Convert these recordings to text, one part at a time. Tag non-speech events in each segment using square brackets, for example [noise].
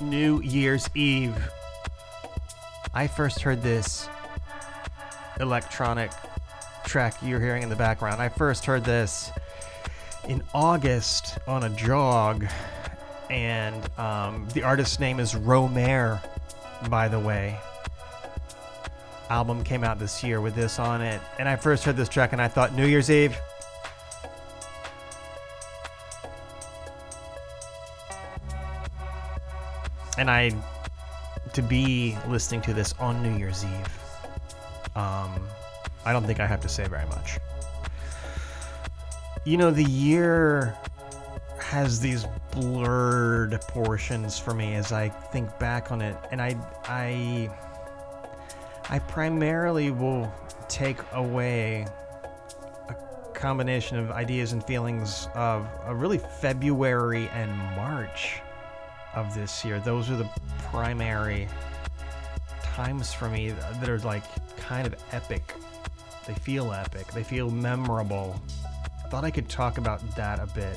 New Year's Eve. I first heard this electronic track you're hearing in the background. I first heard this in August on a jog, and um, the artist's name is Romare, by the way. Album came out this year with this on it, and I first heard this track and I thought New Year's Eve. And I, to be listening to this on New Year's Eve, um, I don't think I have to say very much. You know, the year has these blurred portions for me as I think back on it, and I, I, I primarily will take away a combination of ideas and feelings of a really February and March of this year. Those are the primary times for me that are like kind of epic. They feel epic. They feel memorable. I thought I could talk about that a bit.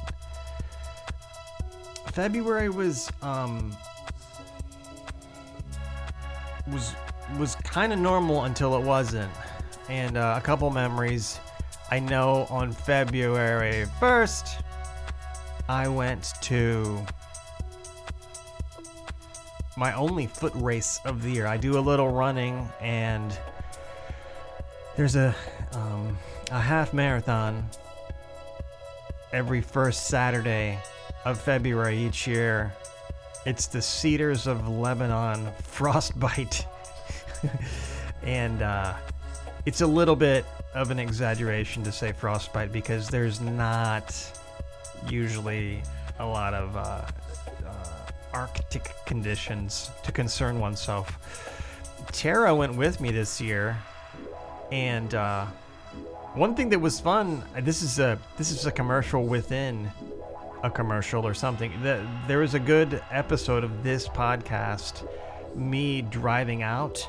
February was um was was kind of normal until it wasn't. And uh, a couple memories. I know on February 1st, I went to my only foot race of the year. I do a little running, and there's a um, a half marathon every first Saturday of February each year. It's the Cedars of Lebanon [laughs] Frostbite, [laughs] and uh, it's a little bit of an exaggeration to say frostbite because there's not usually a lot of uh, Arctic conditions to concern oneself. Tara went with me this year, and uh, one thing that was fun. This is a this is a commercial within a commercial or something. The, there was a good episode of this podcast, me driving out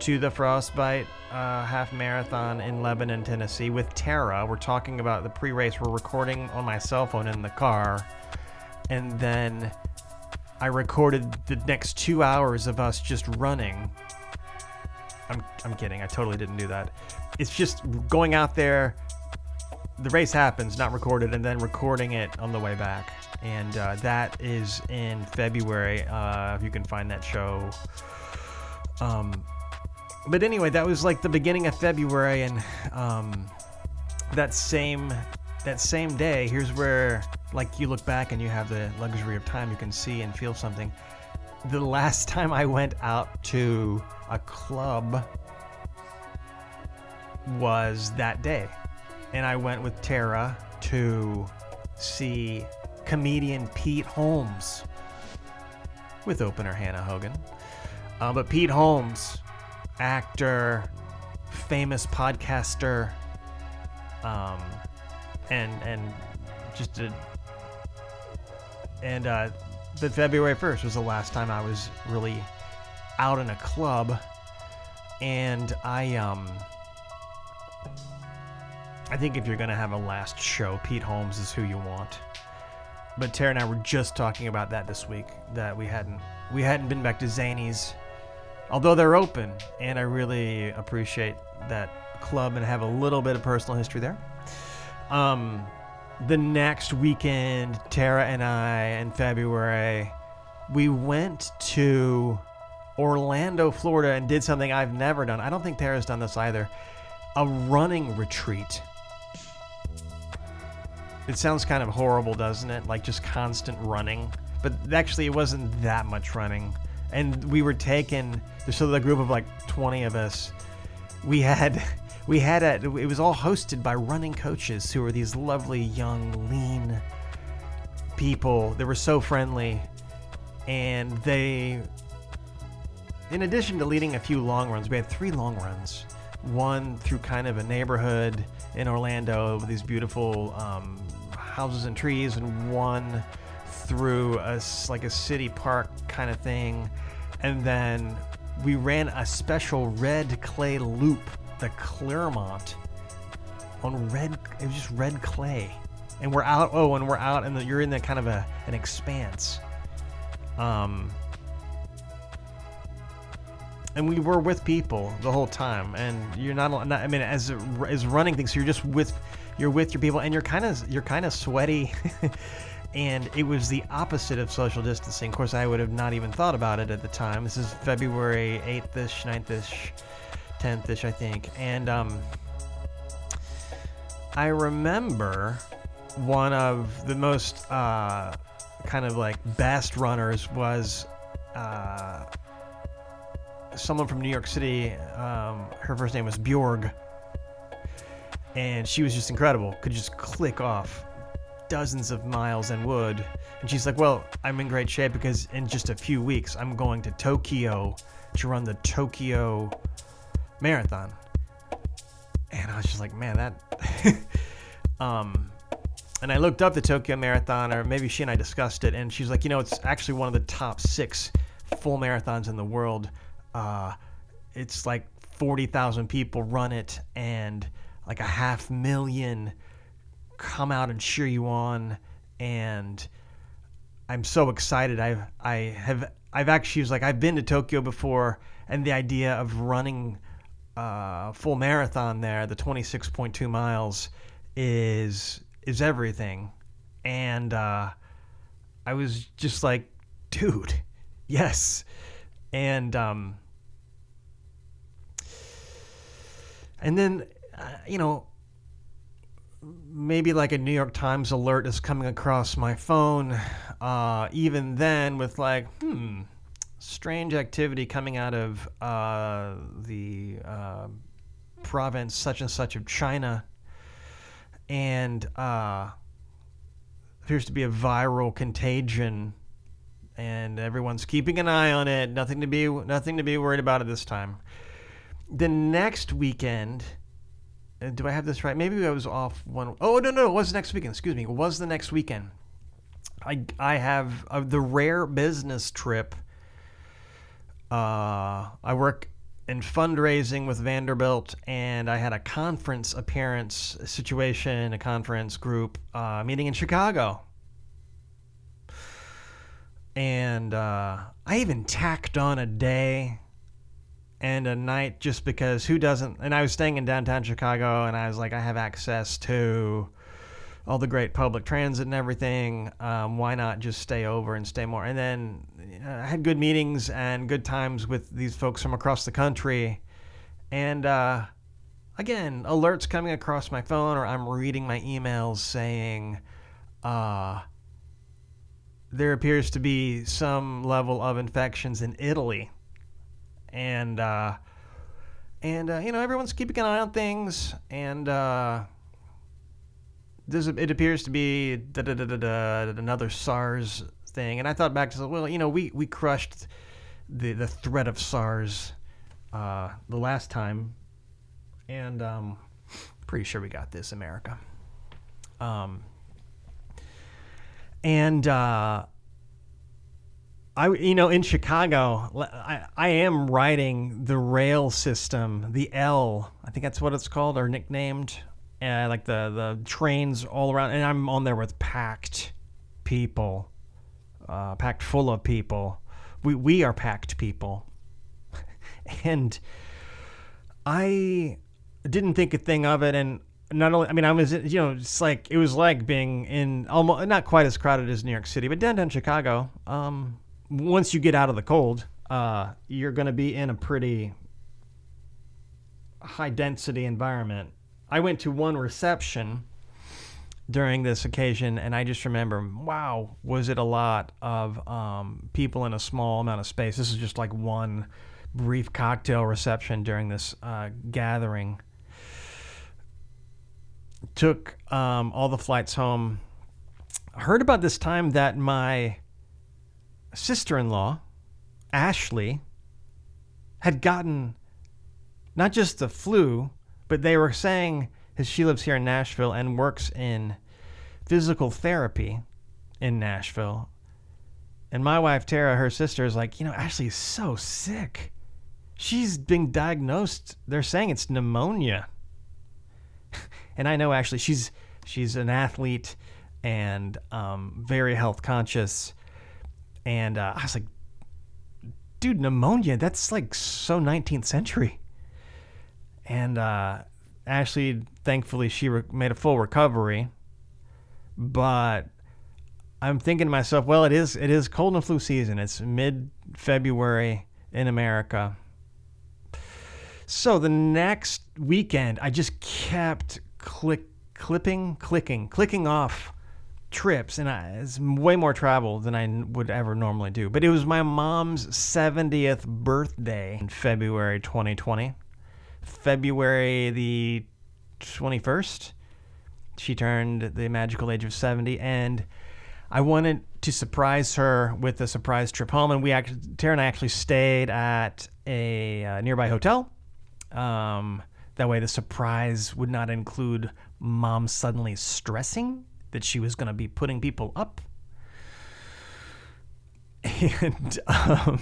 to the Frostbite uh, half marathon in Lebanon, Tennessee with Tara. We're talking about the pre race. We're recording on my cell phone in the car. And then I recorded the next two hours of us just running. I'm, I'm kidding. I totally didn't do that. It's just going out there. The race happens, not recorded, and then recording it on the way back. And uh, that is in February. Uh, you can find that show. Um, but anyway, that was like the beginning of February, and um, that same that same day, here's where like you look back and you have the luxury of time, you can see and feel something. The last [laughs] time I went out to a club was that day, and I went with Tara to see comedian Pete Holmes with opener Hannah Hogan. Uh, but Pete Holmes actor, famous podcaster, um, and and just and uh, but February first was the last time I was really out in a club, and I um. I think if you're gonna have a last show, Pete Holmes is who you want. But Tara and I were just talking about that this week. That we hadn't we hadn't been back to Zanies although they're open, and I really appreciate that club and have a little bit of personal history there. Um, the next weekend, Tara and I in February, we went to Orlando, Florida, and did something I've never done. I don't think Tara's done this either. A running retreat. It sounds kind of horrible, doesn't it? Like just constant running. But actually, it wasn't that much running and we were taken. So the group of like 20 of us, we had we had a. It was all hosted by running coaches who were these lovely young lean people. They were so friendly, and they. In addition to leading a few long runs, we had three long runs. One through kind of a neighborhood in Orlando with these beautiful um, houses and trees, and one through a like a city park kind of thing, and then we ran a special red clay loop, the Clermont, on red. It was just red clay, and we're out. Oh, and we're out, and you're in that kind of a an expanse. Um, and we were with people the whole time, and you're not. not I mean, as as running things, so you're just with you're with your people, and you're kind of you're kind of sweaty. [laughs] and it was the opposite of social distancing. Of course, I would have not even thought about it at the time. This is February 8th ish, 9th ish, 10th ish, I think. And um, I remember one of the most uh, kind of like best runners was uh, someone from New York City. Um, her first name was Bjorg. And she was just incredible. Could just click off dozens of miles and would. And she's like, Well, I'm in great shape because in just a few weeks, I'm going to Tokyo to run the Tokyo Marathon. And I was just like, Man, that. [laughs] um, and I looked up the Tokyo Marathon, or maybe she and I discussed it, and she's like, You know, it's actually one of the top six full marathons in the world. Uh, it's like 40,000 people run it, and like a half million come out and cheer you on and I'm so excited. I I have I've actually was like I've been to Tokyo before and the idea of running uh, full marathon there, the 26.2 miles is is everything. And uh, I was just like, dude, [laughs] yes. And um and then uh, you know maybe like a New York Times alert is coming across my phone. Uh, even then, with like, hmm, strange activity coming out of uh, the uh, province such and such of China, and uh, appears to be a viral contagion, and everyone's keeping an eye on it. Nothing to be nothing to be worried about at this time. The next weekend do I have this right? Maybe I was off one. Oh no, no, it was next weekend. Excuse me, it was the next weekend. I I have uh, the rare business trip. Uh, I work in fundraising with Vanderbilt, and I had a conference appearance situation, a conference group uh, meeting in Chicago. And uh, I even tacked on a day and a night just because who doesn't and I was staying in downtown Chicago and I was like I have access to all the great public transit and everything um, why not just stay over and stay more? And then I had good meetings and good times with these folks from across the country. And uh, again alerts coming across my phone or I'm reading my emails saying uh, there appears to be some level of infections in Italy. And uh, and uh, you know everyone's keeping an eye on things, and uh, this it appears to be another SARS thing. And I thought back to well, you know, we we crushed the the threat of SARS uh, the last time, and um, pretty sure we got this, America. Um, and uh, I, you know, in Chicago, I, I am riding the rail system, the L. I think that's what it's called or nicknamed. Uh, like the the trains all around, and I'm on there with packed people, uh, packed full of people. We we are packed people, [laughs] and I didn't think a thing of it, and not only I mean I was you know it's like it was like being in almost not quite as crowded as New York City, but downtown Chicago. Um, once you get out of the cold, uh, you're going to be in a pretty high density environment. I went to one reception during this occasion, and I just remember, wow, was it a lot of um, people in a small amount of space? This is just like one brief cocktail reception during this uh, gathering. Took um, all the flights home. Heard about this time that my sister in law, Ashley, had gotten not just the flu, but they were saying, as she lives here in Nashville and works in physical therapy in Nashville. And my wife, Tara, her sister, is like, you know, Ashley is so sick. She's being diagnosed. They're saying it's pneumonia. [laughs] and I know Ashley, she's she's an athlete and um, very health conscious. And uh, I was like, dude, pneumonia, that's like so 19th century. And uh, Ashley, thankfully, she re- made a full recovery. But I'm thinking to myself, well, it is it is cold and flu season. It's mid February in America. So the next weekend, I just kept click clipping, clicking, clicking off trips, and I, it's way more travel than I would ever normally do. But it was my mom's 70th birthday in February 2020. February the 21st, she turned the magical age of 70, and I wanted to surprise her with a surprise trip home, and we actually, Tara and I actually stayed at a uh, nearby hotel. Um, that way, the surprise would not include mom suddenly stressing that she was going to be putting people up. [laughs] And um,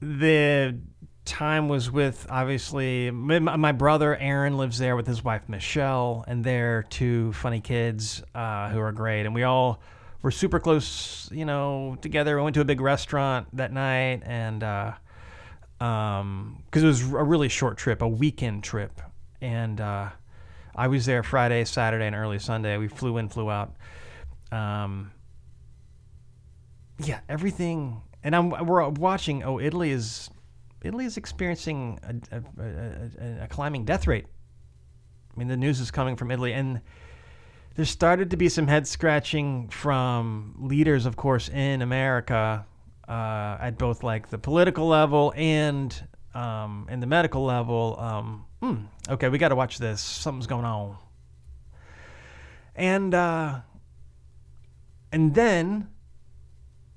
the time was with obviously my, my brother Aaron lives there with his wife Michelle, and they're two funny kids uh, who are great, and we all were super close, you know, together. We went to a big restaurant that night, and uh, um, because it was a really short trip, a weekend trip, and uh, I was there Friday, Saturday, and early Sunday. We flew in, flew out. Um, yeah, everything, and I'm we're watching. Oh, Italy is Italy is experiencing a, a, a, a climbing death rate. I mean, the news is coming from Italy, and there started to be some head scratching from leaders, of course, in America uh, at both like the political level and um, in the medical level. Um, hmm, okay, we got to watch this. Something's going on. And uh, and then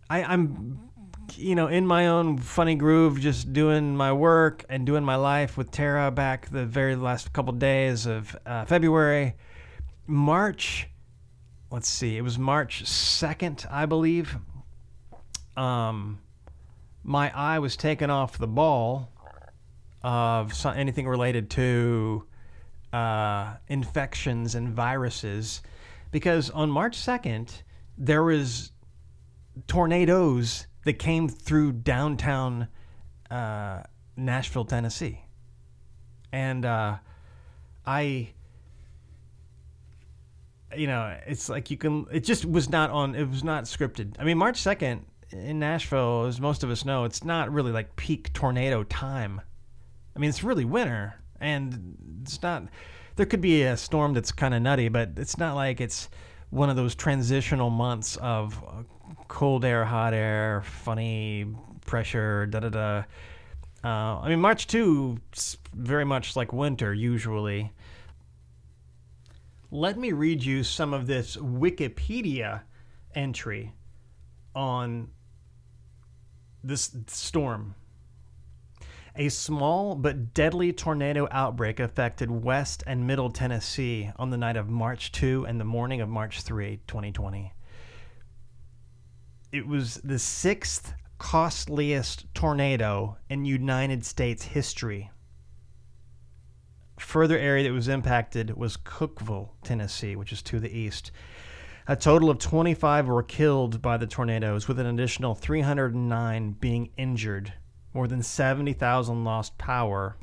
I, I'm you know, in my own funny groove, just doing my work and doing my life with Tara back the very last couple days of uh, February. March, let's see, it was March 2nd, I believe. Um, my eye was taken off the ball of some, anything related to uh, infections and viruses because on March 2nd, there was tornadoes that came through downtown uh, Nashville, Tennessee. And uh, I, you know, it's like you can, it just was not on, it was not scripted. I mean, March 2nd in Nashville, as most of us know, it's not really like peak tornado time. I mean, it's really winter and it's not, there could be a storm that's kind of nutty, but it's not like it's one of those transitional months of cold air, hot air, funny pressure, da da da. Uh, I mean, March 2 is very much like winter usually. Let me read you some of this Wikipedia entry on this storm. A small but deadly tornado outbreak affected West and Middle Tennessee on the night of March 2 and the morning of March 3, 2020 it was the sixth costliest tornado in United States history. Further area that was impacted was Cookeville, Tennessee, which is to the east. A total of 25 were killed by the tornadoes, with an additional 309 being injured. More than 70,000 lost power.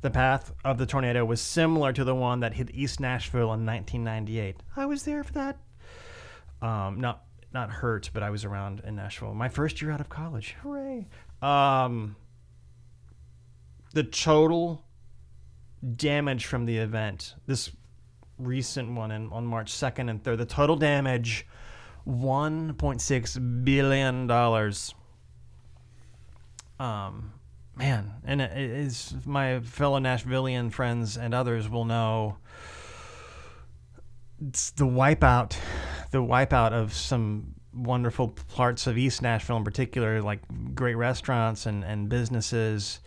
The path of the tornado was similar to the one that hit East Nashville in 1998. I was there for that. Um, not not hurt, but I was around in Nashville. My first year out of college. Hooray. Um, the total damage from the event, this recent one in, on March 2nd and 3rd, the total damage $1.6 billion. Um, man, and it is my fellow Nashvilleian friends and others will know it's the wipeout the wipeout of some wonderful parts of East Nashville in particular, like great restaurants and, and businesses.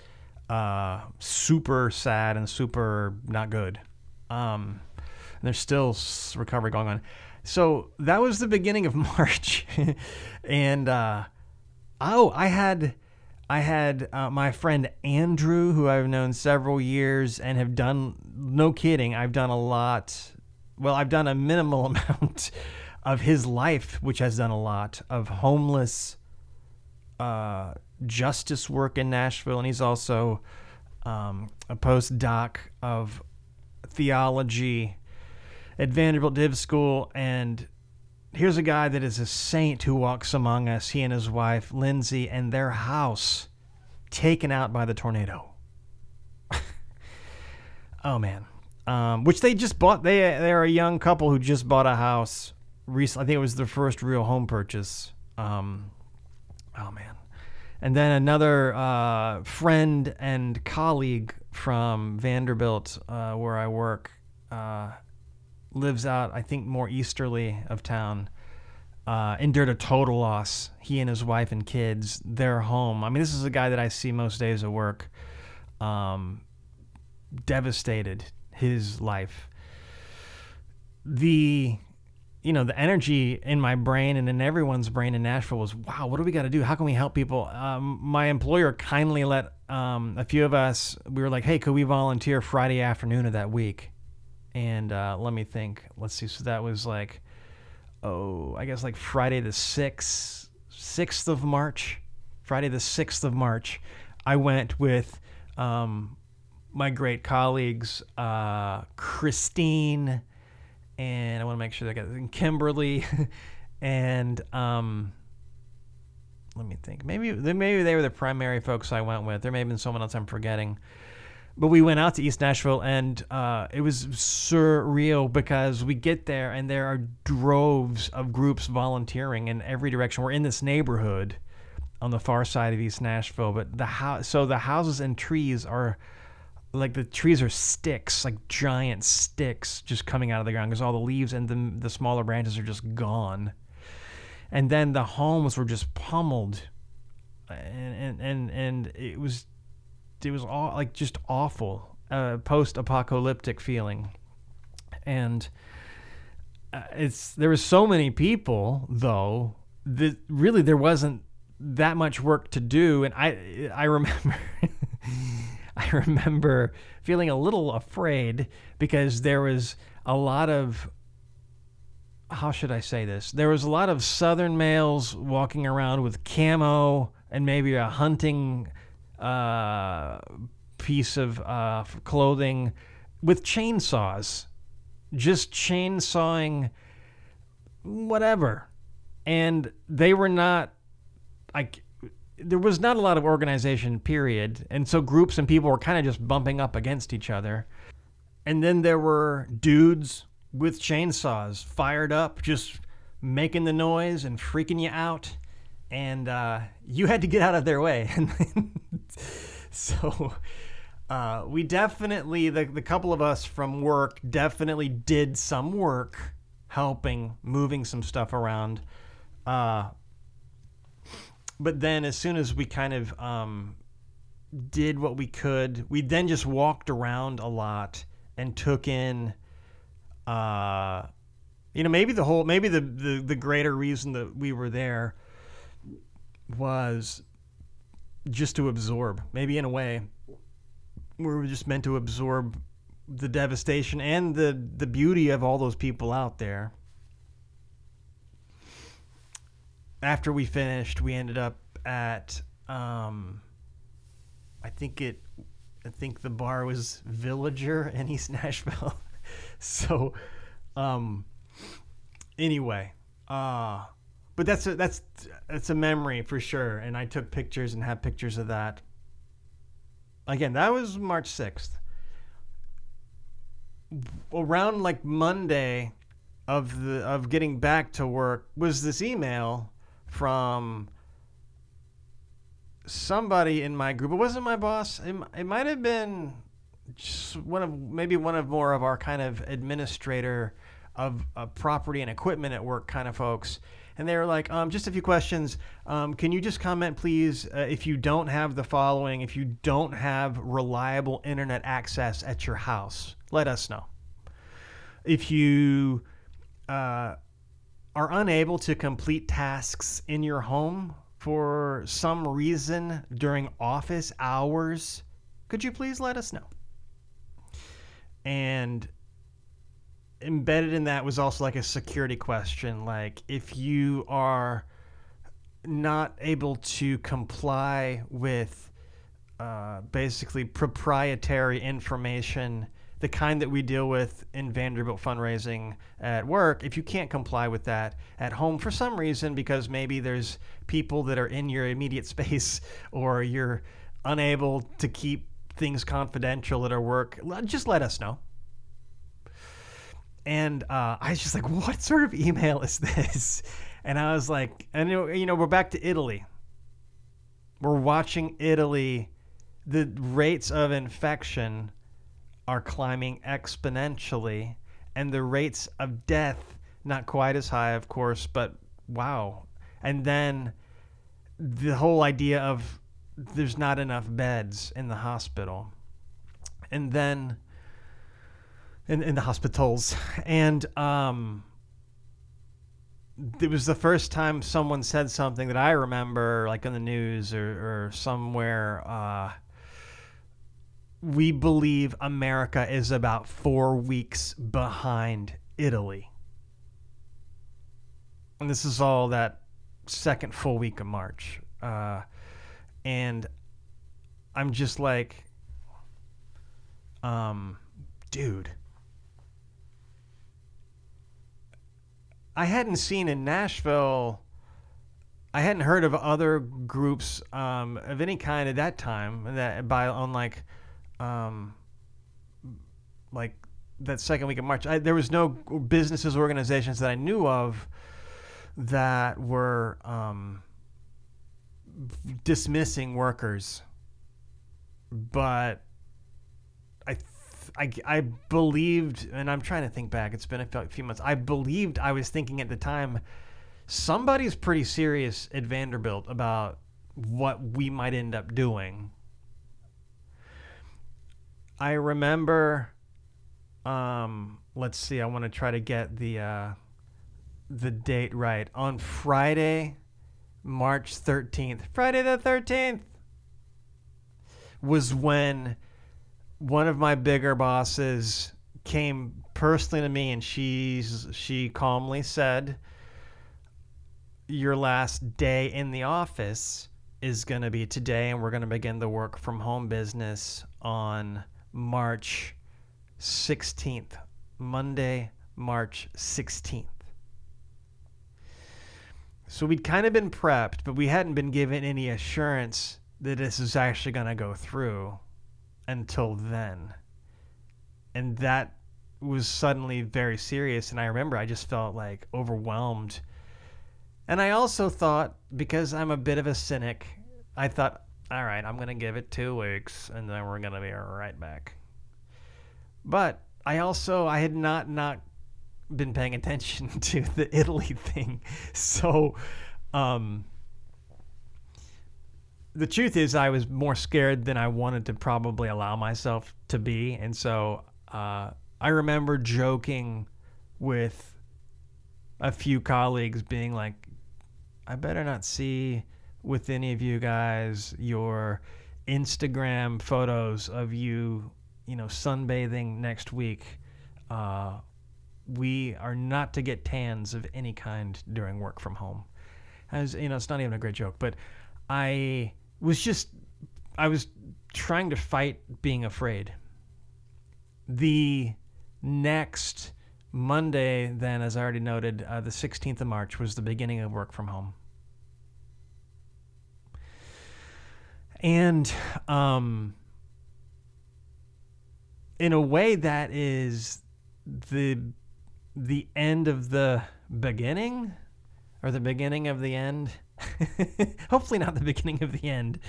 Uh, super sad and super not good. Um, there's still recovery going on. So that was the beginning of [laughs] March, and uh, oh, I had I had uh, my friend Andrew, who I've known several years and have done no kidding. I've done a lot well, I've done a minimal [laughs] amount of his life, which has done a lot of homeless uh, justice work in Nashville, and he's also um, a postdoc of theology at Vanderbilt Div School. And here's a guy that is a saint who walks among us. He and his wife Lindsay, and their house taken out by the tornado. [laughs] oh man, um, which they just bought. They they're a young couple who just bought a house recently. I think it was their first real home purchase. Um, oh man, and then another uh, friend and colleague from Vanderbilt, uh, where I work, uh, lives out I think more easterly of town. Uh, endured a total loss. He and his wife and kids, their home. I mean, this is a guy that I see most days at work. Um, devastated his life. The you know the energy in my brain and in everyone's brain in Nashville was wow what do we got to do how can we help people um, my employer kindly let um, a few of us we were like hey could we volunteer Friday afternoon of that week and uh, let me think let's see so that was like oh I guess like Friday the 6th 6th of March Friday the 6th of March I went with um, my great colleagues uh, Christine and I want to make sure they got Kimberly, [laughs] and um, let me think. Maybe maybe they were the primary folks I went with. There may have been someone else I'm forgetting. But we went out to East Nashville, and uh, it was surreal because we get there, and there are droves of groups volunteering in every direction. We're in this neighborhood on the far side of East Nashville, but the house, so the houses and trees are like the trees are sticks, like giant sticks just coming out of the ground because all the leaves and the, the smaller branches are just gone. And then the homes were just pummeled, and and and, and it was it was all like just awful, uh, post-apocalyptic feeling, and uh, it's there was so many people though that really there wasn't that much work to do, and I I remember. [laughs] I remember feeling a little afraid because there was a lot of how should I say this? There was a lot of southern males walking around with camo and maybe a hunting uh, piece of uh, clothing with chainsaws, just chainsawing whatever. And they were not like there was not a lot of organization, period. And so groups and people were kind of just bumping up against each other. And then there were dudes with chainsaws fired up, just making the noise and freaking you out. And uh, you had to get out of their way. [laughs] And so uh, we definitely, the, the couple of us from work, definitely did some work helping, moving some stuff around. Uh, but then as soon as we kind of um, did what we could, we then just walked around a lot and took in, uh, you know, maybe the whole, maybe the, the the greater reason that we were there was just to absorb. Maybe in a way, we were just meant to absorb the devastation and the the beauty of all those people out there. after we finished, we ended up at um, I think it I think the bar was Villager in East [laughs] Nashville. so um anyway, uh but that's a, that's that's a memory for sure and I took pictures and have pictures of that. Again, that was March 6th. Around like Monday of the of getting back to work was this email from somebody in my group. It wasn't my boss. It, it might have been one of maybe one of more of our kind of administrator of, of property and equipment at work kind of folks. And they were like, um, just a few questions. Um, can you just comment, please, uh, if you don't have the following, if you don't have reliable internet access at your house, let us know. If you uh, are unable to complete tasks in your home for some reason during office hours, could you please let us know? And embedded in that was also like a security question. Like, if you are not able to comply with uh, basically proprietary information, the kind that we deal with in Vanderbilt fundraising at work, if you can't comply with that at home for some reason, because maybe there's people that are in your immediate [laughs] space or you're unable to keep things confidential at our work, just let us know. And uh, I was just like, what sort of email is this? [laughs] And I was like, and you know, we're back to Italy. We're watching Italy. The rates of infection are climbing exponentially, and the rates of death not quite as high, of course, but wow. And then the whole idea of there's not enough beds in the hospital. And then in, in the hospitals. And um, it was the first time someone said something that I remember, like in the news or, or somewhere. Uh, we believe America is about four weeks behind Italy. And this is all that second full week of March. Uh, and I'm just like, um, dude. I hadn't seen in Nashville. I hadn't heard of other groups um, of any kind at that time. That by on like, um, like that second week of March, I, there was no businesses organizations that I knew of that were um, dismissing workers, but I, I believed, and I'm trying to think back. It's been a few months. I believed I was thinking at the time, somebody's pretty serious at Vanderbilt about what we might end up doing. I remember. Um, let's see. I want to try to get the uh, the date right on Friday. March 13th, Friday the 13th, was when one of my bigger bosses came personally to me and she's she calmly said your last day in the office is going to be today and we're going to begin the work from home business on March 16th Monday March 16th so we'd kind of been prepped, but we hadn't been given any assurance that this is actually going to go through until then. And that was suddenly very serious. And I remember I just felt like overwhelmed. And I also thought, because I'm a bit of a cynic, I thought, all right, I'm going to give it two weeks and then we're going to be right back. But I also, I had not, not been paying attention [laughs] to the Italy thing. So, um, the truth is, I was more scared than I wanted to probably allow myself to be. And so uh, I remember joking with a few colleagues, being like, I better not see with any of you guys your Instagram photos of you, you know, sunbathing next week. Uh, we are not to get tans of any kind during work from home. As you know, it's not even a great joke, but I was just I was trying to fight being afraid. The next Monday, then, as I already noted, uh, the 16th of March was the beginning of work from home. And um, in a way, that is the the end of the beginning or the beginning of the end. [laughs] Hopefully, not the beginning of the end.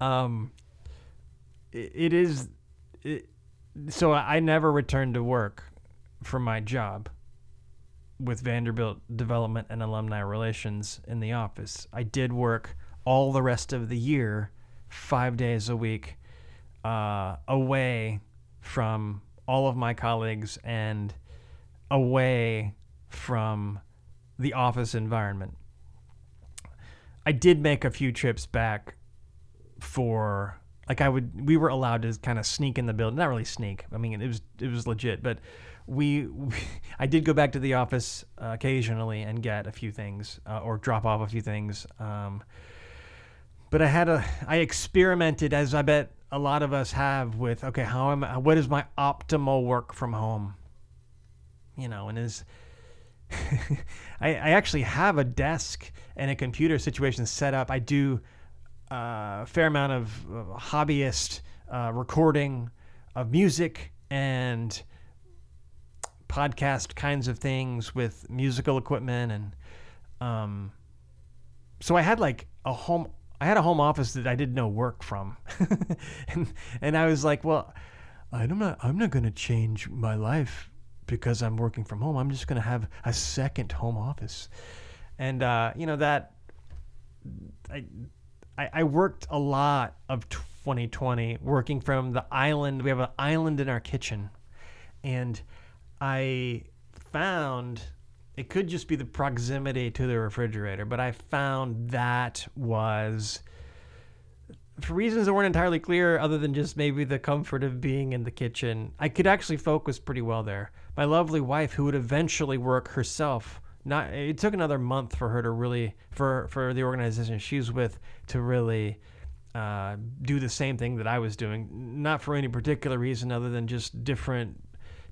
Um, it, it is. It, so I never returned to work for my job with Vanderbilt Development and Alumni Relations in the office. I did work all the rest of the year, five days a week, uh, away from all of my colleagues and away from the office environment. I did make a few trips back for like I would we were allowed to kind of sneak in the building, not really sneak. I mean, it was it was legit, but we, we [laughs] I did go back to the office uh, occasionally and get a few things uh, or drop off a few things. Um, but I had a I experimented as I bet a lot of us have with okay how am I, what is my optimal work from home you know and is [laughs] I, I actually have a desk and a computer situation set up. I do uh, a fair amount of uh, hobbyist uh, recording of music and podcast kinds of things with musical equipment and um, so I had like a home I had a home office that I did no work from, [laughs] and and I was like, well, I'm not I'm not going to change my life because I'm working from home. I'm just going to have a second home office, and uh, you know that I, I I worked a lot of 2020 working from the island. We have an island in our kitchen, and I found it could just be the proximity to the refrigerator, but I found that was for reasons that weren't entirely clear, other than just maybe the comfort of being in the kitchen, I could actually focus pretty well there. My lovely wife, who would eventually work herself, not it took another month for her to really for for the organization she's with to really uh, do the same thing that I was doing, not for any particular reason other than just different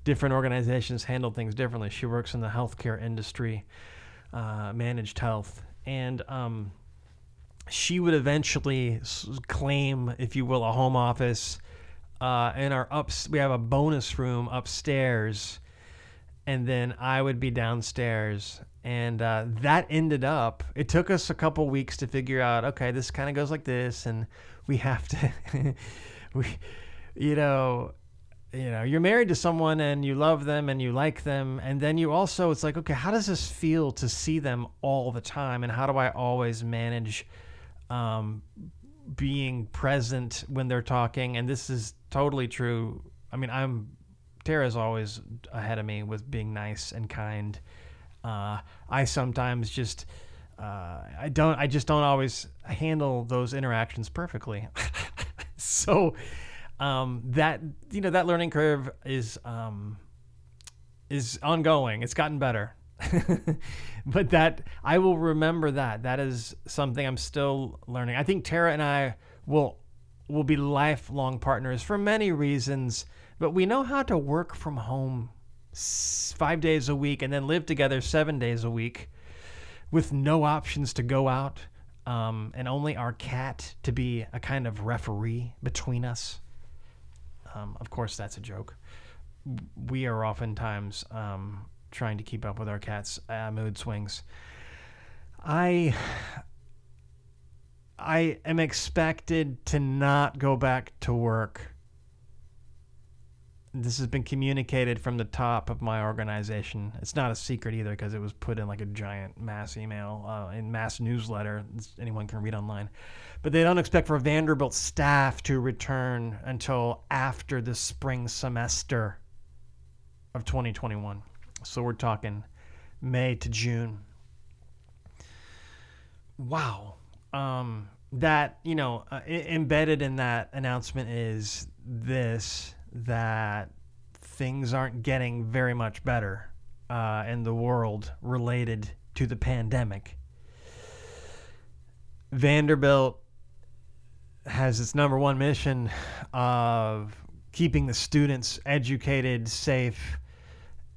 different organizations handle things differently. She works in the healthcare industry, uh, managed health, and um, she would eventually claim, if you will, a home office. Uh, in our ups, we have a bonus room upstairs, and then I would be downstairs. And uh, that ended up. It took us a couple weeks to figure out. Okay, this kind of goes like this, and we have to, [laughs] we, you know, you know you're married to someone and you love them and you like them and then you also it's like okay how does this feel to see them all the time and how do i always manage um, being present when they're talking and this is totally true i mean i'm tara's always ahead of me with being nice and kind uh, i sometimes just uh, i don't i just don't always handle those interactions perfectly [laughs] so um, that you know that learning curve is um, is ongoing. It's gotten better, [laughs] but that I will remember that. That is something I'm still learning. I think Tara and I will will be lifelong partners for many reasons, but we know how to work from home five days a week and then live together seven days a week with no options to go out um, and only our cat to be a kind of referee between us. Um, of course, that's a joke. We are oftentimes um, trying to keep up with our cat's uh, mood swings. I I am expected to not go back to work. This has been communicated from the top of my organization. It's not a secret either because it was put in like a giant mass email uh, in mass newsletter. Anyone can read online but they don't expect for Vanderbilt staff to return until after the spring semester of 2021. So we're talking May to June. Wow. Um, that, you know, uh, embedded in that announcement is this that things aren't getting very much better uh, in the world related to the pandemic. Vanderbilt has its number one mission of keeping the students educated, safe,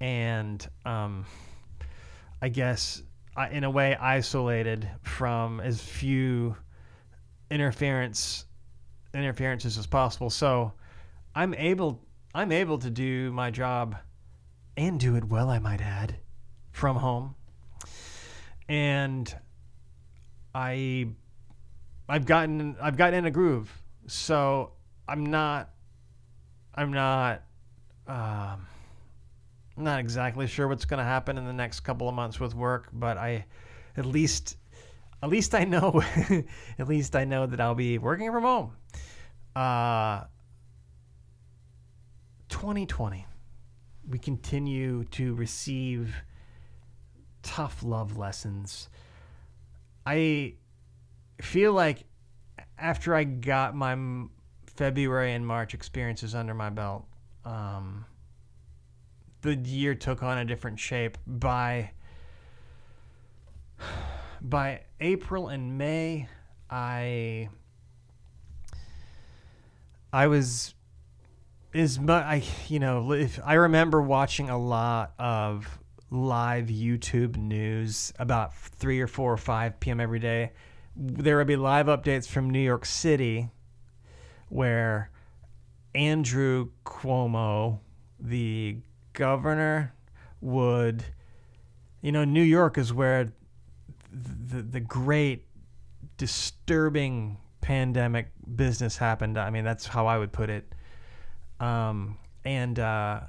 and um, I guess in a way isolated from as few interference interferences as possible. So I'm able I'm able to do my job and do it well, I might add, from home. And I I've gotten I've gotten in a groove. So I'm not I'm not um, not exactly sure what's going to happen in the next couple of months with work, but I at least at least I know [laughs] at least I know that I'll be working from home. Uh 2020 we continue to receive tough love lessons. I feel like after I got my February and March experiences under my belt, um, the year took on a different shape by [sighs] by April and May. I I was is but I you know if I remember watching a lot of live YouTube news about three or four or five p.m. every day. There would be live updates from New York City, where Andrew Cuomo, the governor, would, you know, New York is where the the great disturbing pandemic business happened. I mean, that's how I would put it. Um, and uh,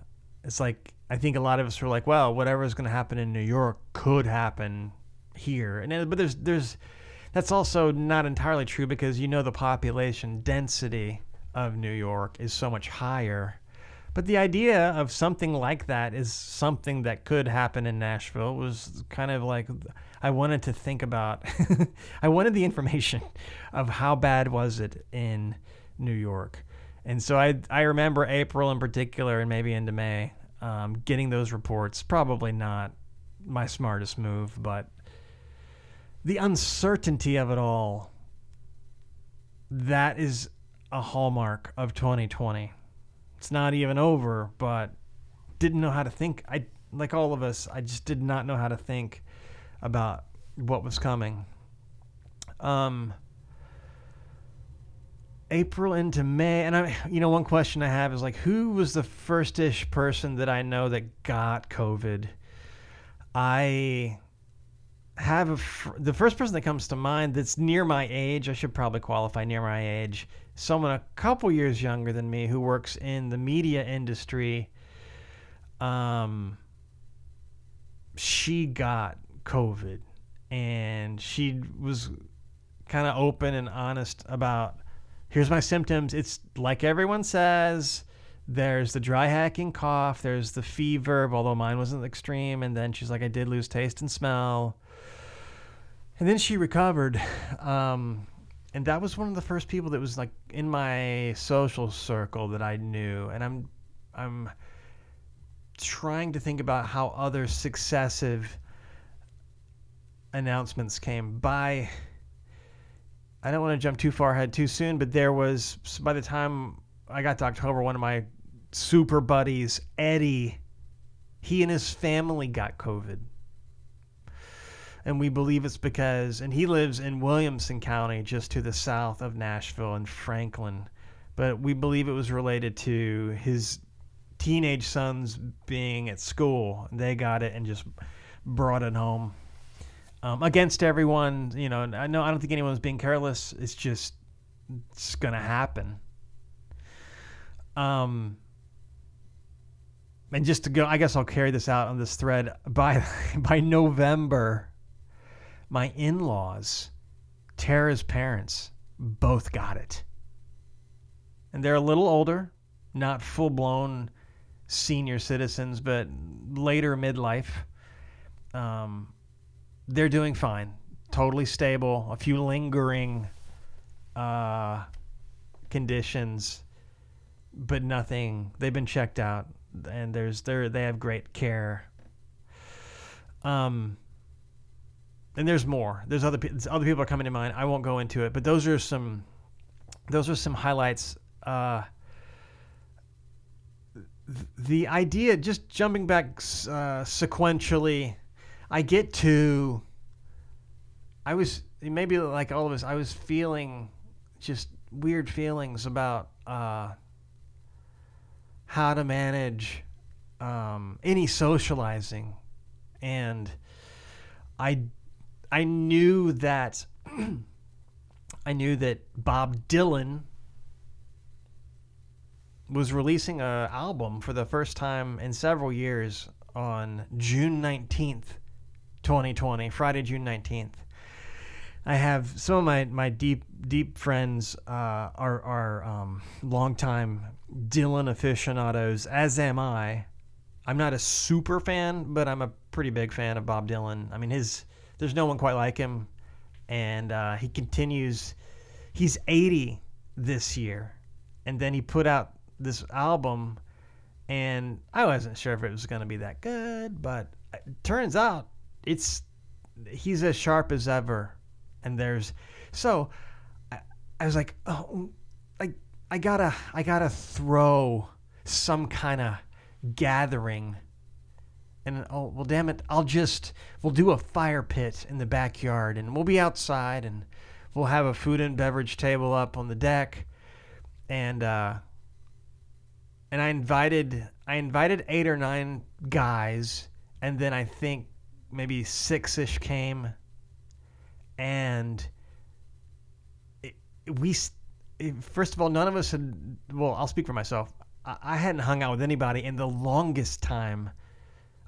it's like I think a lot of us were like, well, whatever is going to happen in New York could happen here. And but there's there's that's also not entirely true because you know the population density of New York is so much higher. But the idea of something like that is something that could happen in Nashville. Was kind of like I wanted to think about [laughs] I wanted the information of how bad was it in New York. And so I I remember April in particular and maybe into May um, getting those reports, probably not my smartest move, but the uncertainty of it all, that is a hallmark of 2020. It's not even over, but didn't know how to think. I like all of us, I just did not know how to think about what was coming. Um, April into May, and I, you know, one question I have is like, who was the first-ish person that I know that got COVID? I have a fr- the first person that comes to mind that's near my age. I should probably qualify near my age. Someone a couple years younger than me who works in the media industry. Um, she got COVID, and she was kind of open and honest about here's my symptoms. It's like everyone says. There's the dry hacking cough. There's the fever, although mine wasn't extreme. And then she's like, I did lose taste and smell. And then she recovered. Um, and that was one of the first people that was like in my social circle that I knew. And I'm, I'm trying to think about how other successive announcements came by I don't want to jump too far ahead too soon, but there was by the time I got to October, one of my super buddies, Eddie, he and his family got COVID. And we believe it's because, and he lives in Williamson County, just to the south of Nashville and Franklin. But we believe it was related to his teenage sons being at school. They got it and just brought it home um, against everyone. You know, I know I don't think anyone's being careless. It's just it's gonna happen. Um, and just to go, I guess I'll carry this out on this thread [laughs] by by November. My in-laws, Tara's parents, both got it, and they're a little older, not full-blown senior citizens, but later midlife. Um, they're doing fine, totally stable. A few lingering uh, conditions, but nothing. They've been checked out, and there's they they have great care. Um, and there's more. There's other other people are coming to mind. I won't go into it, but those are some those are some highlights. Uh, the idea, just jumping back uh, sequentially I get to. I was maybe like all of us. I was feeling just weird feelings about uh, how to manage um, any socializing, and I I knew that [clears throat] I knew that Bob Dylan was releasing an album for the first time in several years on June 19th, 2020, Friday, June 19th. I have some of my, my deep deep friends uh, are are um, longtime Dylan aficionados, as am I. I'm not a super fan, but I'm a pretty big fan of Bob Dylan. I mean, his there's no one quite like him, and uh, he continues. He's 80 this year, and then he put out this album and I wasn't sure if it was going to be that good, but it turns out it's he's as sharp as ever. And there's so I, I was like, oh, like I gotta I gotta throw some kind of gathering. And oh well, damn it! I'll just we'll do a fire pit in the backyard, and we'll be outside, and we'll have a food and beverage table up on the deck, and uh, and I invited I invited eight or nine guys, and then I think maybe six ish came, and it, we it, first of all none of us had well I'll speak for myself I, I hadn't hung out with anybody in the longest time.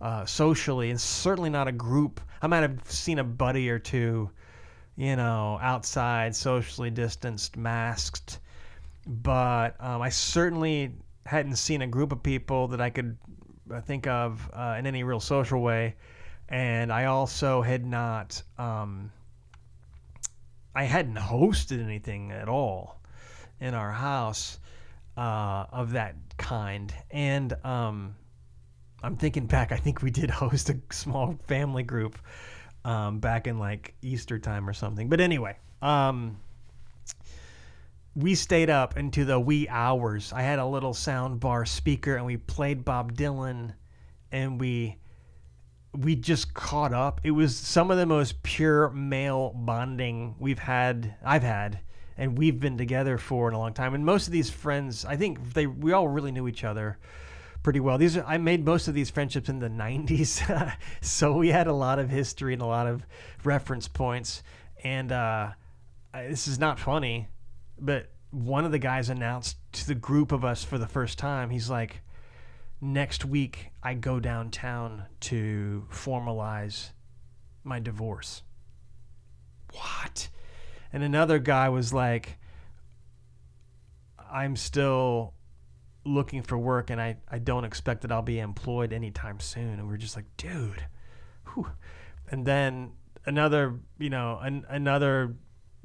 Uh, socially, and certainly not a group. I might have seen a buddy or two, you know, outside, socially distanced, masked, but um, I certainly hadn't seen a group of people that I could uh, think of uh, in any real social way, and I also had not, um, I hadn't hosted anything at all in our house uh, of that kind, and um, I'm thinking back. I think we did [laughs] host a small family group um, back in like Easter time or something. But anyway, um, we stayed up into the wee hours. I had a little sound bar speaker and we played Bob Dylan and we we just caught up. It was some of the most pure male bonding we've had I've had and we've been together for in a long time. And most of these friends, I think they we all really knew each other pretty well. These are, I made most of these friendships in the [laughs] 90s. [laughs] so we had a lot of history and a lot of reference points and uh, this is not funny but one of the guys announced to the group of us for the first time, he's like, next week I go downtown to formalize my divorce. What? And another guy was like, I'm still looking for work and I, I don't expect that I'll be employed anytime soon. And we are just like, dude. Whew. And then another, you know, an, another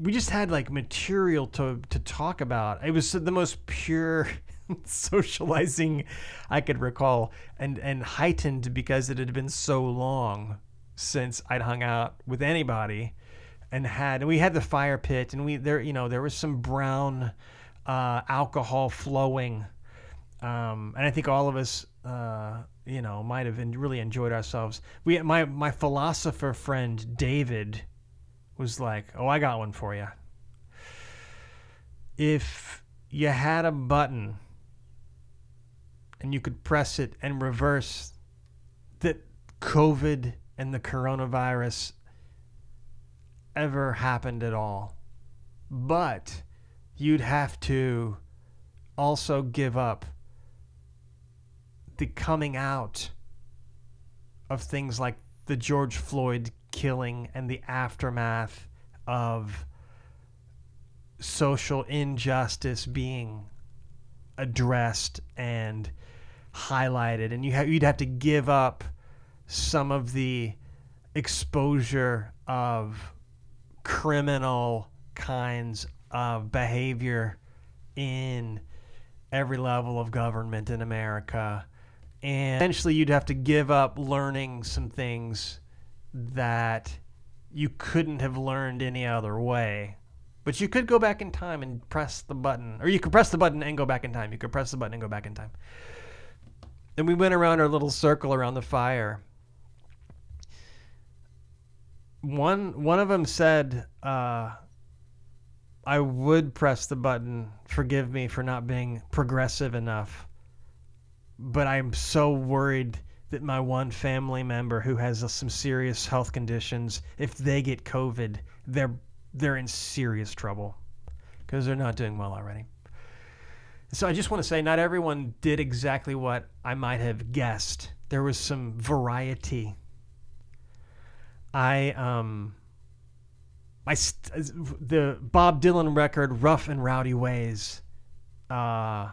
we just had like material to to talk about. It was the most pure [laughs] socializing I could recall, and and heightened because it had been so long since I'd hung out with anybody, and had and we had the fire pit, and we there you know there was some brown uh, alcohol flowing, um, and I think all of us. Uh, you know, might have really enjoyed ourselves. We, my my philosopher friend David, was like, "Oh, I got one for you. If you had a button and you could press it and reverse that COVID and the coronavirus ever happened at all, but you'd have to also give up the coming out of things like the George Floyd killing and the aftermath of social injustice being addressed and highlighted and you ha- you'd have to give up some of the exposure of criminal kinds of behavior in every level of government in America and eventually you'd have to give up learning some things that you couldn't have learned any other way. But you could go back in time and press the button, or you could press the button and go back in time. You could press the button and go back in time. And we went around our little circle around the fire. One one of them said, uh, "I would press the button. Forgive me for not being progressive enough, but I'm so worried." that my one family member who has uh, some serious health conditions, if they get COVID, they're they're in serious trouble because they're not doing well already. So I just want to say, not everyone did exactly what I might have guessed. There was some variety. I um. I st- the Bob Dylan record "Rough and Rowdy Ways." Uh,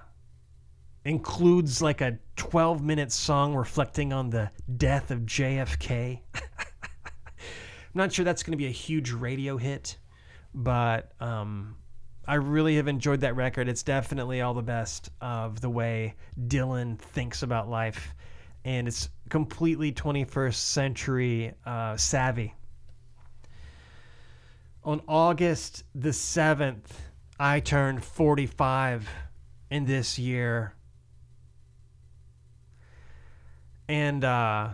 includes like a 12 minute song reflecting on the death of JFK. [laughs] I'm not sure that's going to be a huge radio hit, but um, I really have enjoyed that record. It's definitely all the best of the way Dylan thinks about life, and it's completely 21st century uh, savvy. On August the 7th, I turned 45 in this year. And uh,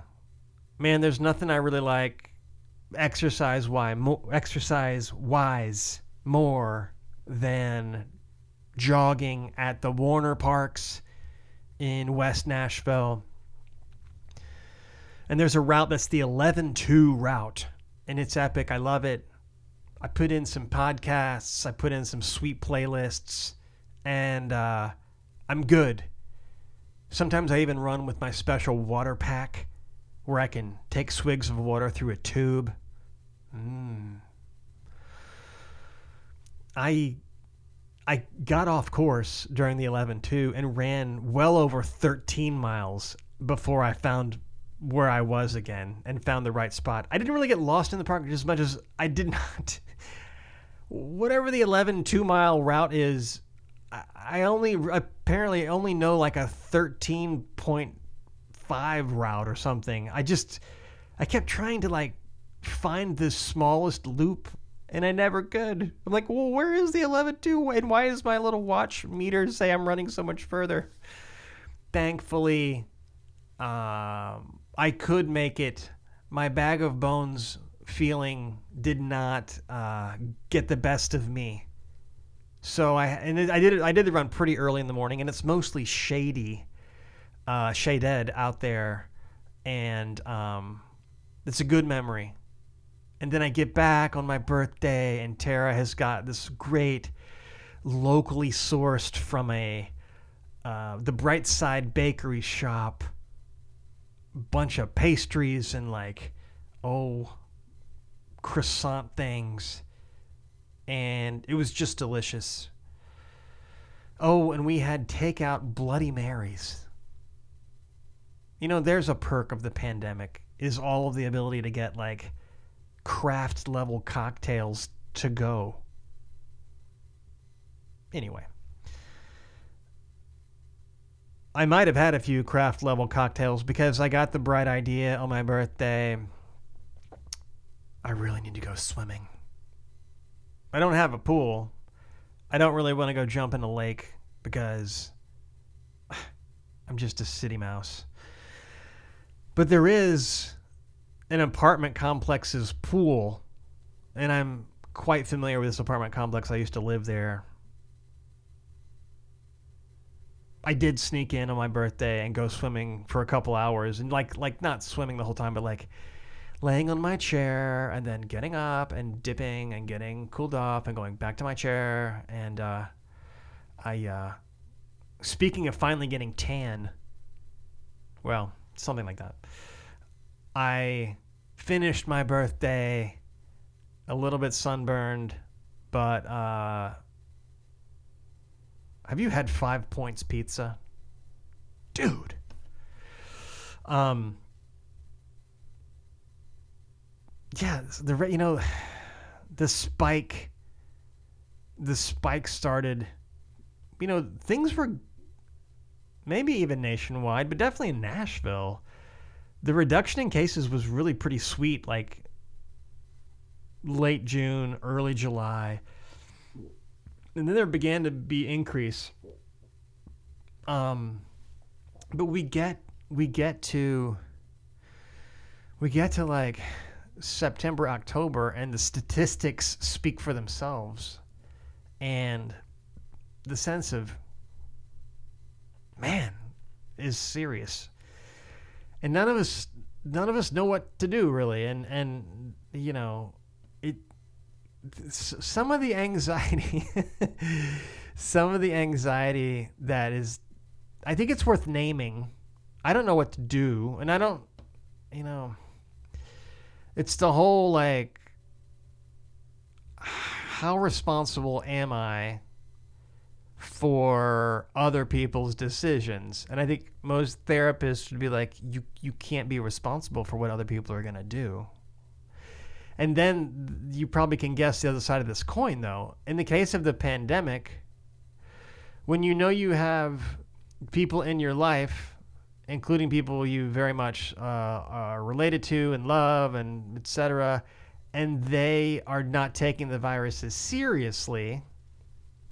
man, there's nothing I really like exercise wise, exercise wise more than jogging at the Warner Parks in West Nashville. And there's a route that's the 11 2 route, and it's epic. I love it. I put in some podcasts, I put in some sweet playlists, and uh, I'm good. Sometimes I even run with my special water pack where I can take swigs of water through a tube. Mm. I I got off course during the 11-2 and ran well over 13 miles before I found where I was again and found the right spot. I didn't really get lost in the park as much as I did [laughs] not. Whatever the 11 two mile route is, I only apparently only know like a 13.5 route or something. I just, I kept trying to like find the smallest loop and I never could. I'm like, well, where is the 11 2 and why does my little watch meter say I'm running so much further? Thankfully, um, I could make it. My bag of bones feeling did not uh, get the best of me. So I and I did I did the run pretty early in the morning, and it's mostly shady, uh, shaded out there, and um, it's a good memory. And then I get back on my birthday, and Tara has got this great, locally sourced from a uh, the Bright Side Bakery shop bunch of pastries and like oh croissant things. And it was just delicious. Oh and we had takeout bloody marys. You know there's a perk of the pandemic is all of the ability to get like craft level cocktails to go anyway I might have had a few craft level cocktails because I got the bright idea on my birthday. I really need to go swimming. I don't have a pool. I don't really want to go jump in a lake because [sighs] I'm just a city mouse. But there is an apartment complex's pool, and I'm quite familiar with this apartment complex. I used to live there. I did sneak in on my birthday and go swimming for a couple hours and like like not swimming the whole time but like laying on my chair and then getting up and dipping and getting cooled off and going back to my chair. And uh, I uh, speaking of finally getting tan well something like that I finished my birthday a little bit sunburned but uh, have you had Five Points Pizza? Dude. Um Yeah, the you know the spike the spike started you know, things were maybe even nationwide, but definitely in Nashville. The reduction in cases was really pretty sweet like late June, early July. And then there began to be increase. Um, but we get we get to we get to like September, October, and the statistics speak for themselves, and the sense of man is serious, and none of us none of us know what to do really, and and you know it some of the anxiety [laughs] some of the anxiety that is I think it's worth naming. I don't know what to do and I don't you know it's the whole like [sighs] how responsible am I for other people's decisions? And I think most therapists would be like you you can't be responsible for what other people are going to do. And then you probably can guess the other side of this coin, though. In the case of the pandemic, when you know you have people in your life, including people you very much uh, are related to and love, and etc., and they are not taking the virus as seriously,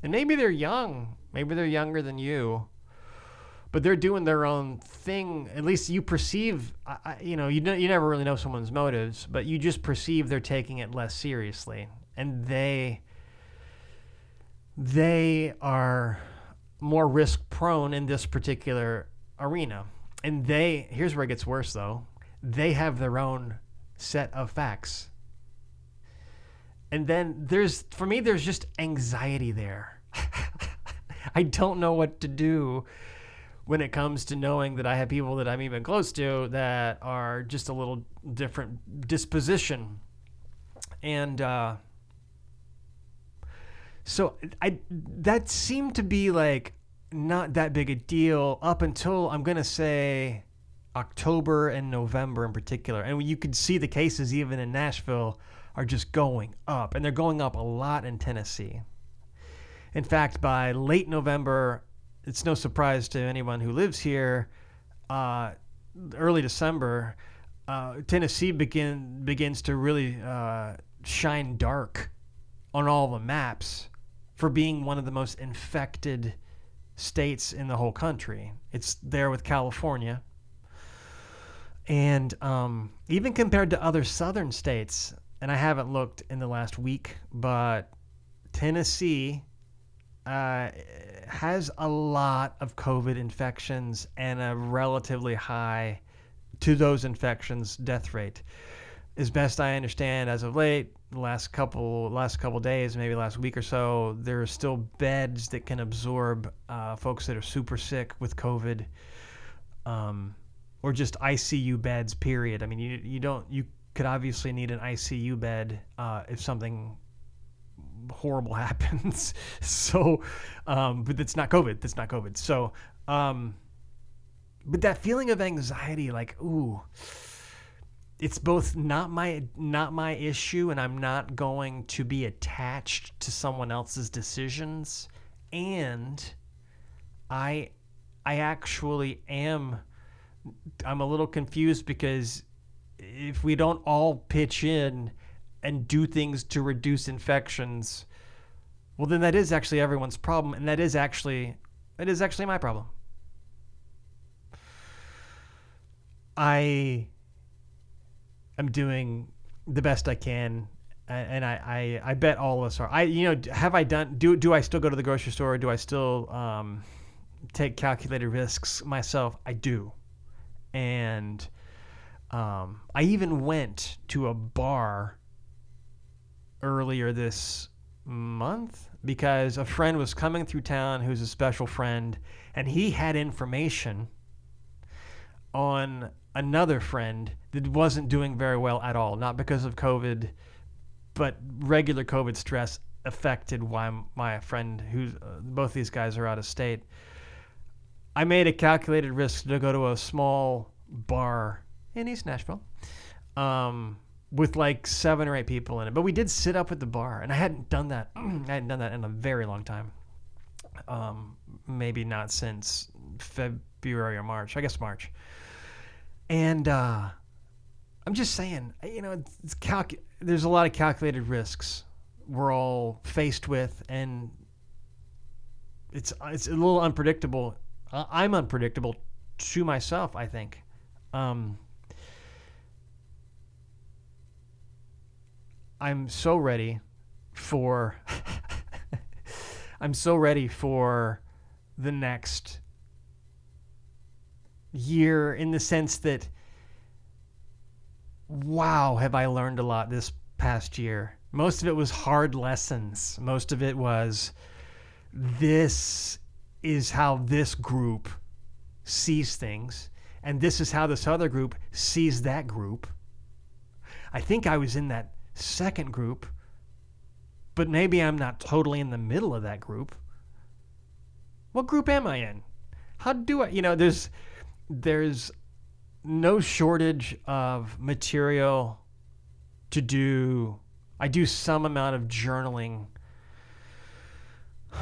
and maybe they're young, maybe they're younger than you, but they're doing their own thing. At least you perceive, you know, you you never really know someone's motives, but you just perceive they're taking it less seriously, and they they are more risk prone in this particular arena. And they here's where it gets worse though. They have their own set of facts. And then there's for me there's just anxiety there. [laughs] I don't know what to do when it comes to knowing that I have people that I'm even close to that are just a little different disposition. And uh, so I that seemed to be like not that big a deal up until I'm gonna say October and November in particular. And you could see the cases even in Nashville are just going up, and they're going up a lot in Tennessee. In fact, by late November, it's no surprise to anyone who lives here. Uh, early December, uh, Tennessee begin begins to really uh, shine dark on all the maps for being one of the most infected states in the whole country. It's there with California. And um, even compared to other southern states, and I haven't looked in the last week, but Tennessee uh, has a lot of COVID infections and a relatively high to those infections death rate. As best I understand, as of late, the last couple last couple days, maybe last week or so, there are still beds that can absorb uh, folks that are super sick with COVID, um, or just ICU beds. Period. I mean, you you don't you could obviously need an ICU bed uh, if something horrible [laughs] happens. so, um, but it's not COVID. That's not COVID. So, um, but that feeling of anxiety, like, ooh, it's both not my not my issue, and I'm not going to be attached to someone else's decisions, and I, I actually am. I'm a little confused because if we don't all pitch in and do things to reduce infections, well, then that is actually everyone's problem, and that is actually it is actually my problem. I am doing the best I can, and I, I, I bet all of us are. I you know have I done do do I still go to the grocery store? do I still um, take calculated risks myself? I do, and um, I even went to a bar earlier this month because a friend was coming through town who's a special friend, and he had information on another friend that wasn't doing very well at all, not because of COVID, but regular COVID stress affected why my friend, who's uh, both these guys are out of state. I made a calculated risk to go to a small bar in East Nashville. Um, with like seven or eight people in it. But we did sit up at the bar, and I hadn't done that. [clears throat] I hadn't done that in a very long time. Um, maybe not since February or March. I guess March. And uh, I'm just saying, you know, there's a lot of calculated risks we're all faced with, and it's it's a little unpredictable. I'm unpredictable to myself. I think. Um, I'm so ready for [laughs] I'm so ready for the next year in the sense that wow, have I learned a lot this past year. Most of it was hard lessons. Most of it was this is how this group sees things and this is how this other group sees that group. I think I was in that second group, but maybe I'm not totally in the middle of that group. What group am I in? How do I, you know, there's there's no shortage of material to do I do some amount of journaling [sighs]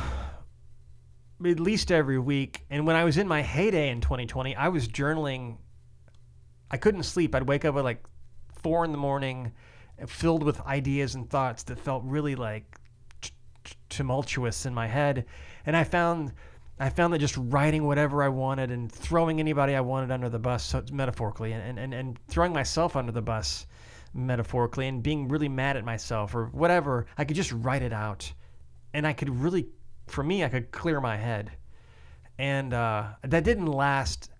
at least every week. And when I was in my heyday in 2020, I was journaling. I couldn't sleep. I'd wake up at like four in the morning, filled with ideas and thoughts that felt really like t- tumultuous in my head. And I found, I found that just writing whatever I wanted and throwing anybody I wanted under the bus, so, metaphorically, and, and, and throwing myself under the bus, metaphorically, and being really mad at myself or whatever, I could just write it out. And I could really for me, I could clear my head. And uh, that didn't last.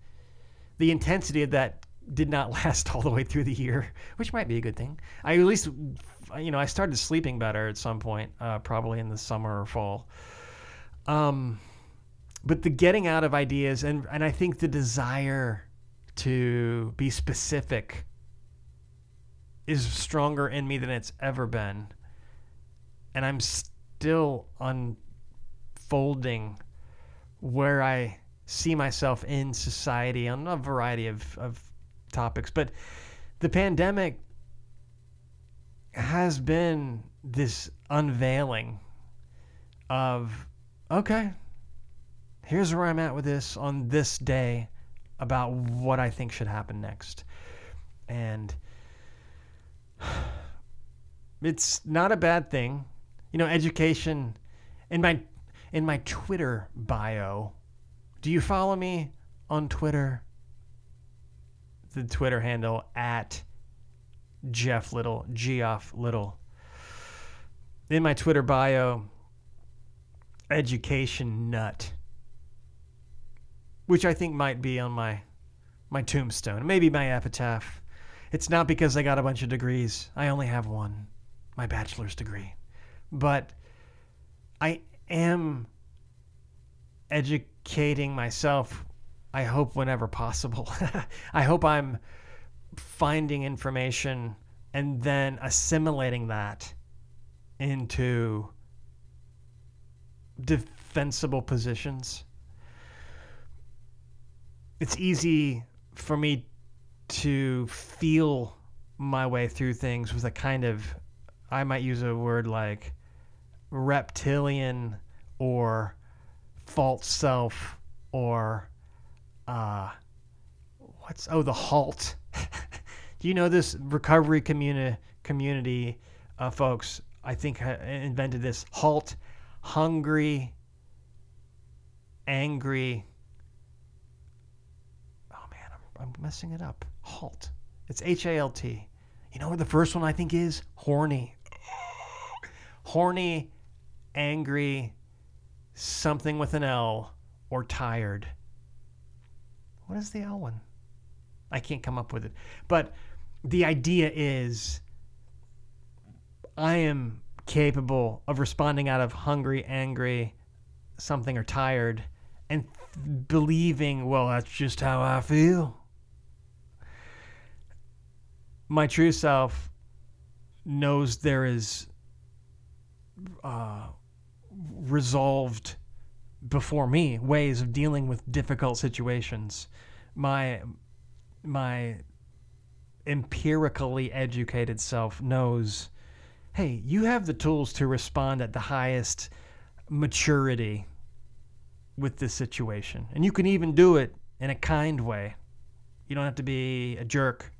The intensity of that did not [laughs] last all the way through the year, which might be a good thing. I at least, you know, I started sleeping better at some point, uh, probably in the summer or fall. Um, but the getting out of ideas and and I think the desire to be specific is stronger in me than it's ever been, and I'm still unfolding where I see myself in society on a variety of, of topics. But the pandemic has been this unveiling of, okay, here's where I'm at with this on this day about what I think should happen next. And [sighs] it's not a bad thing. You know, education in my in my Twitter bio. Do you follow me on Twitter? The Twitter handle at Jeff Little, Geoff Little. In my Twitter bio, education nut, which I think might be on my my tombstone, maybe my epitaph. It's not because I got a bunch of degrees. I only have one, my bachelor's degree. But I am educating myself, I hope, whenever possible. [laughs] I hope I'm finding information and then assimilating that into defensible positions. It's easy for me to feel my way through things with a kind of, I might use a word like reptilian or false self or uh, what's oh the halt. [laughs] Do you know this recovery community community uh, folks? I think invented this halt, hungry, angry. Oh man, I'm, I'm messing it up. Halt. It's H A L T. You know what the first one I think is? Horny. Horny, angry, something with an L or tired. What is the L one? I can't come up with it. But the idea is I am capable of responding out of hungry, angry, something, or tired and believing, well, that's just how I feel. My true self knows there is uh, resolved before me ways of dealing with difficult situations. My my empirically educated self knows, hey, you have the tools to respond at the highest maturity with this situation. And you can even do it in a kind way. You don't have to be a jerk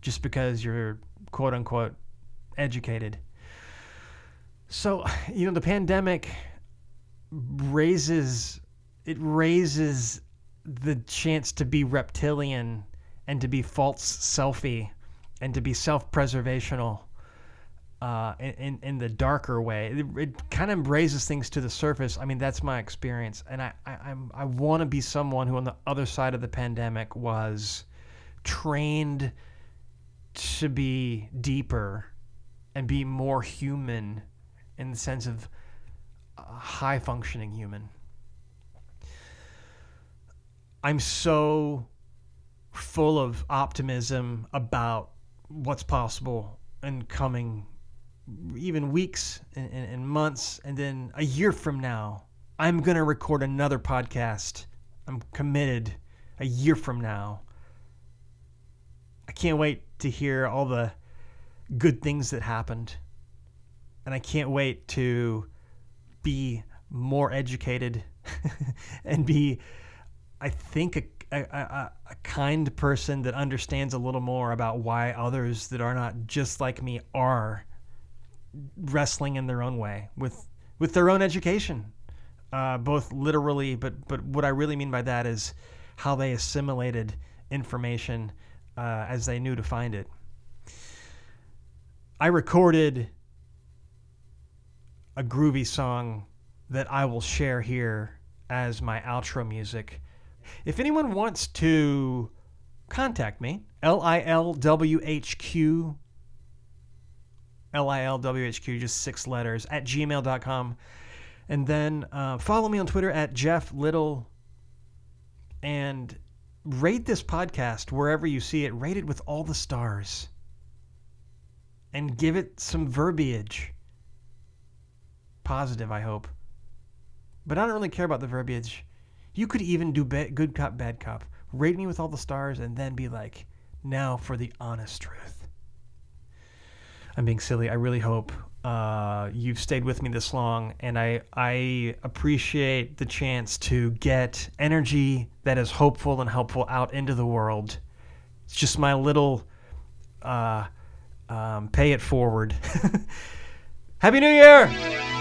just because you're quote unquote educated. So, you know, the pandemic raises it raises the chance to be reptilian and to be false selfie and to be self-preservational uh, in in the darker way. It, it kind of raises things to the surface. I mean, that's my experience, and I I, I'm, I want to be someone who, on the other side of the pandemic, was trained to be deeper and be more human in the sense of high functioning human. I'm so full of optimism about what's possible in coming even weeks and, and, and months and then a year from now i'm going to record another podcast i'm committed a year from now i can't wait to hear all the good things that happened. And I can't wait to be more educated [laughs] and be, I think, a, a, a, a, kind person that understands a little more about why others that are not just like me are wrestling in their own way with with their own education, uh, both literally, but but what I really mean by that is how they assimilated information uh, as they knew to find it. I recorded a groovy song that I will share here as my outro music. If anyone wants to contact me, L I L W H Q, L I L W H Q, just six letters, at gmail.com. And then uh, follow me on Twitter at Geoff Little and rate this podcast wherever you see it. Rate it with all the stars and give it some verbiage. Positive, I hope. But I don't really care about the verbiage. You could even do ba- good cop, bad cop. Rate me with all the stars and then be like, now for the honest truth. I'm being silly. I really hope uh, you've stayed with me this long, and I I appreciate the chance to get energy that is hopeful and helpful out into the world. It's just my little uh, um, pay it forward. [laughs] Happy New Year!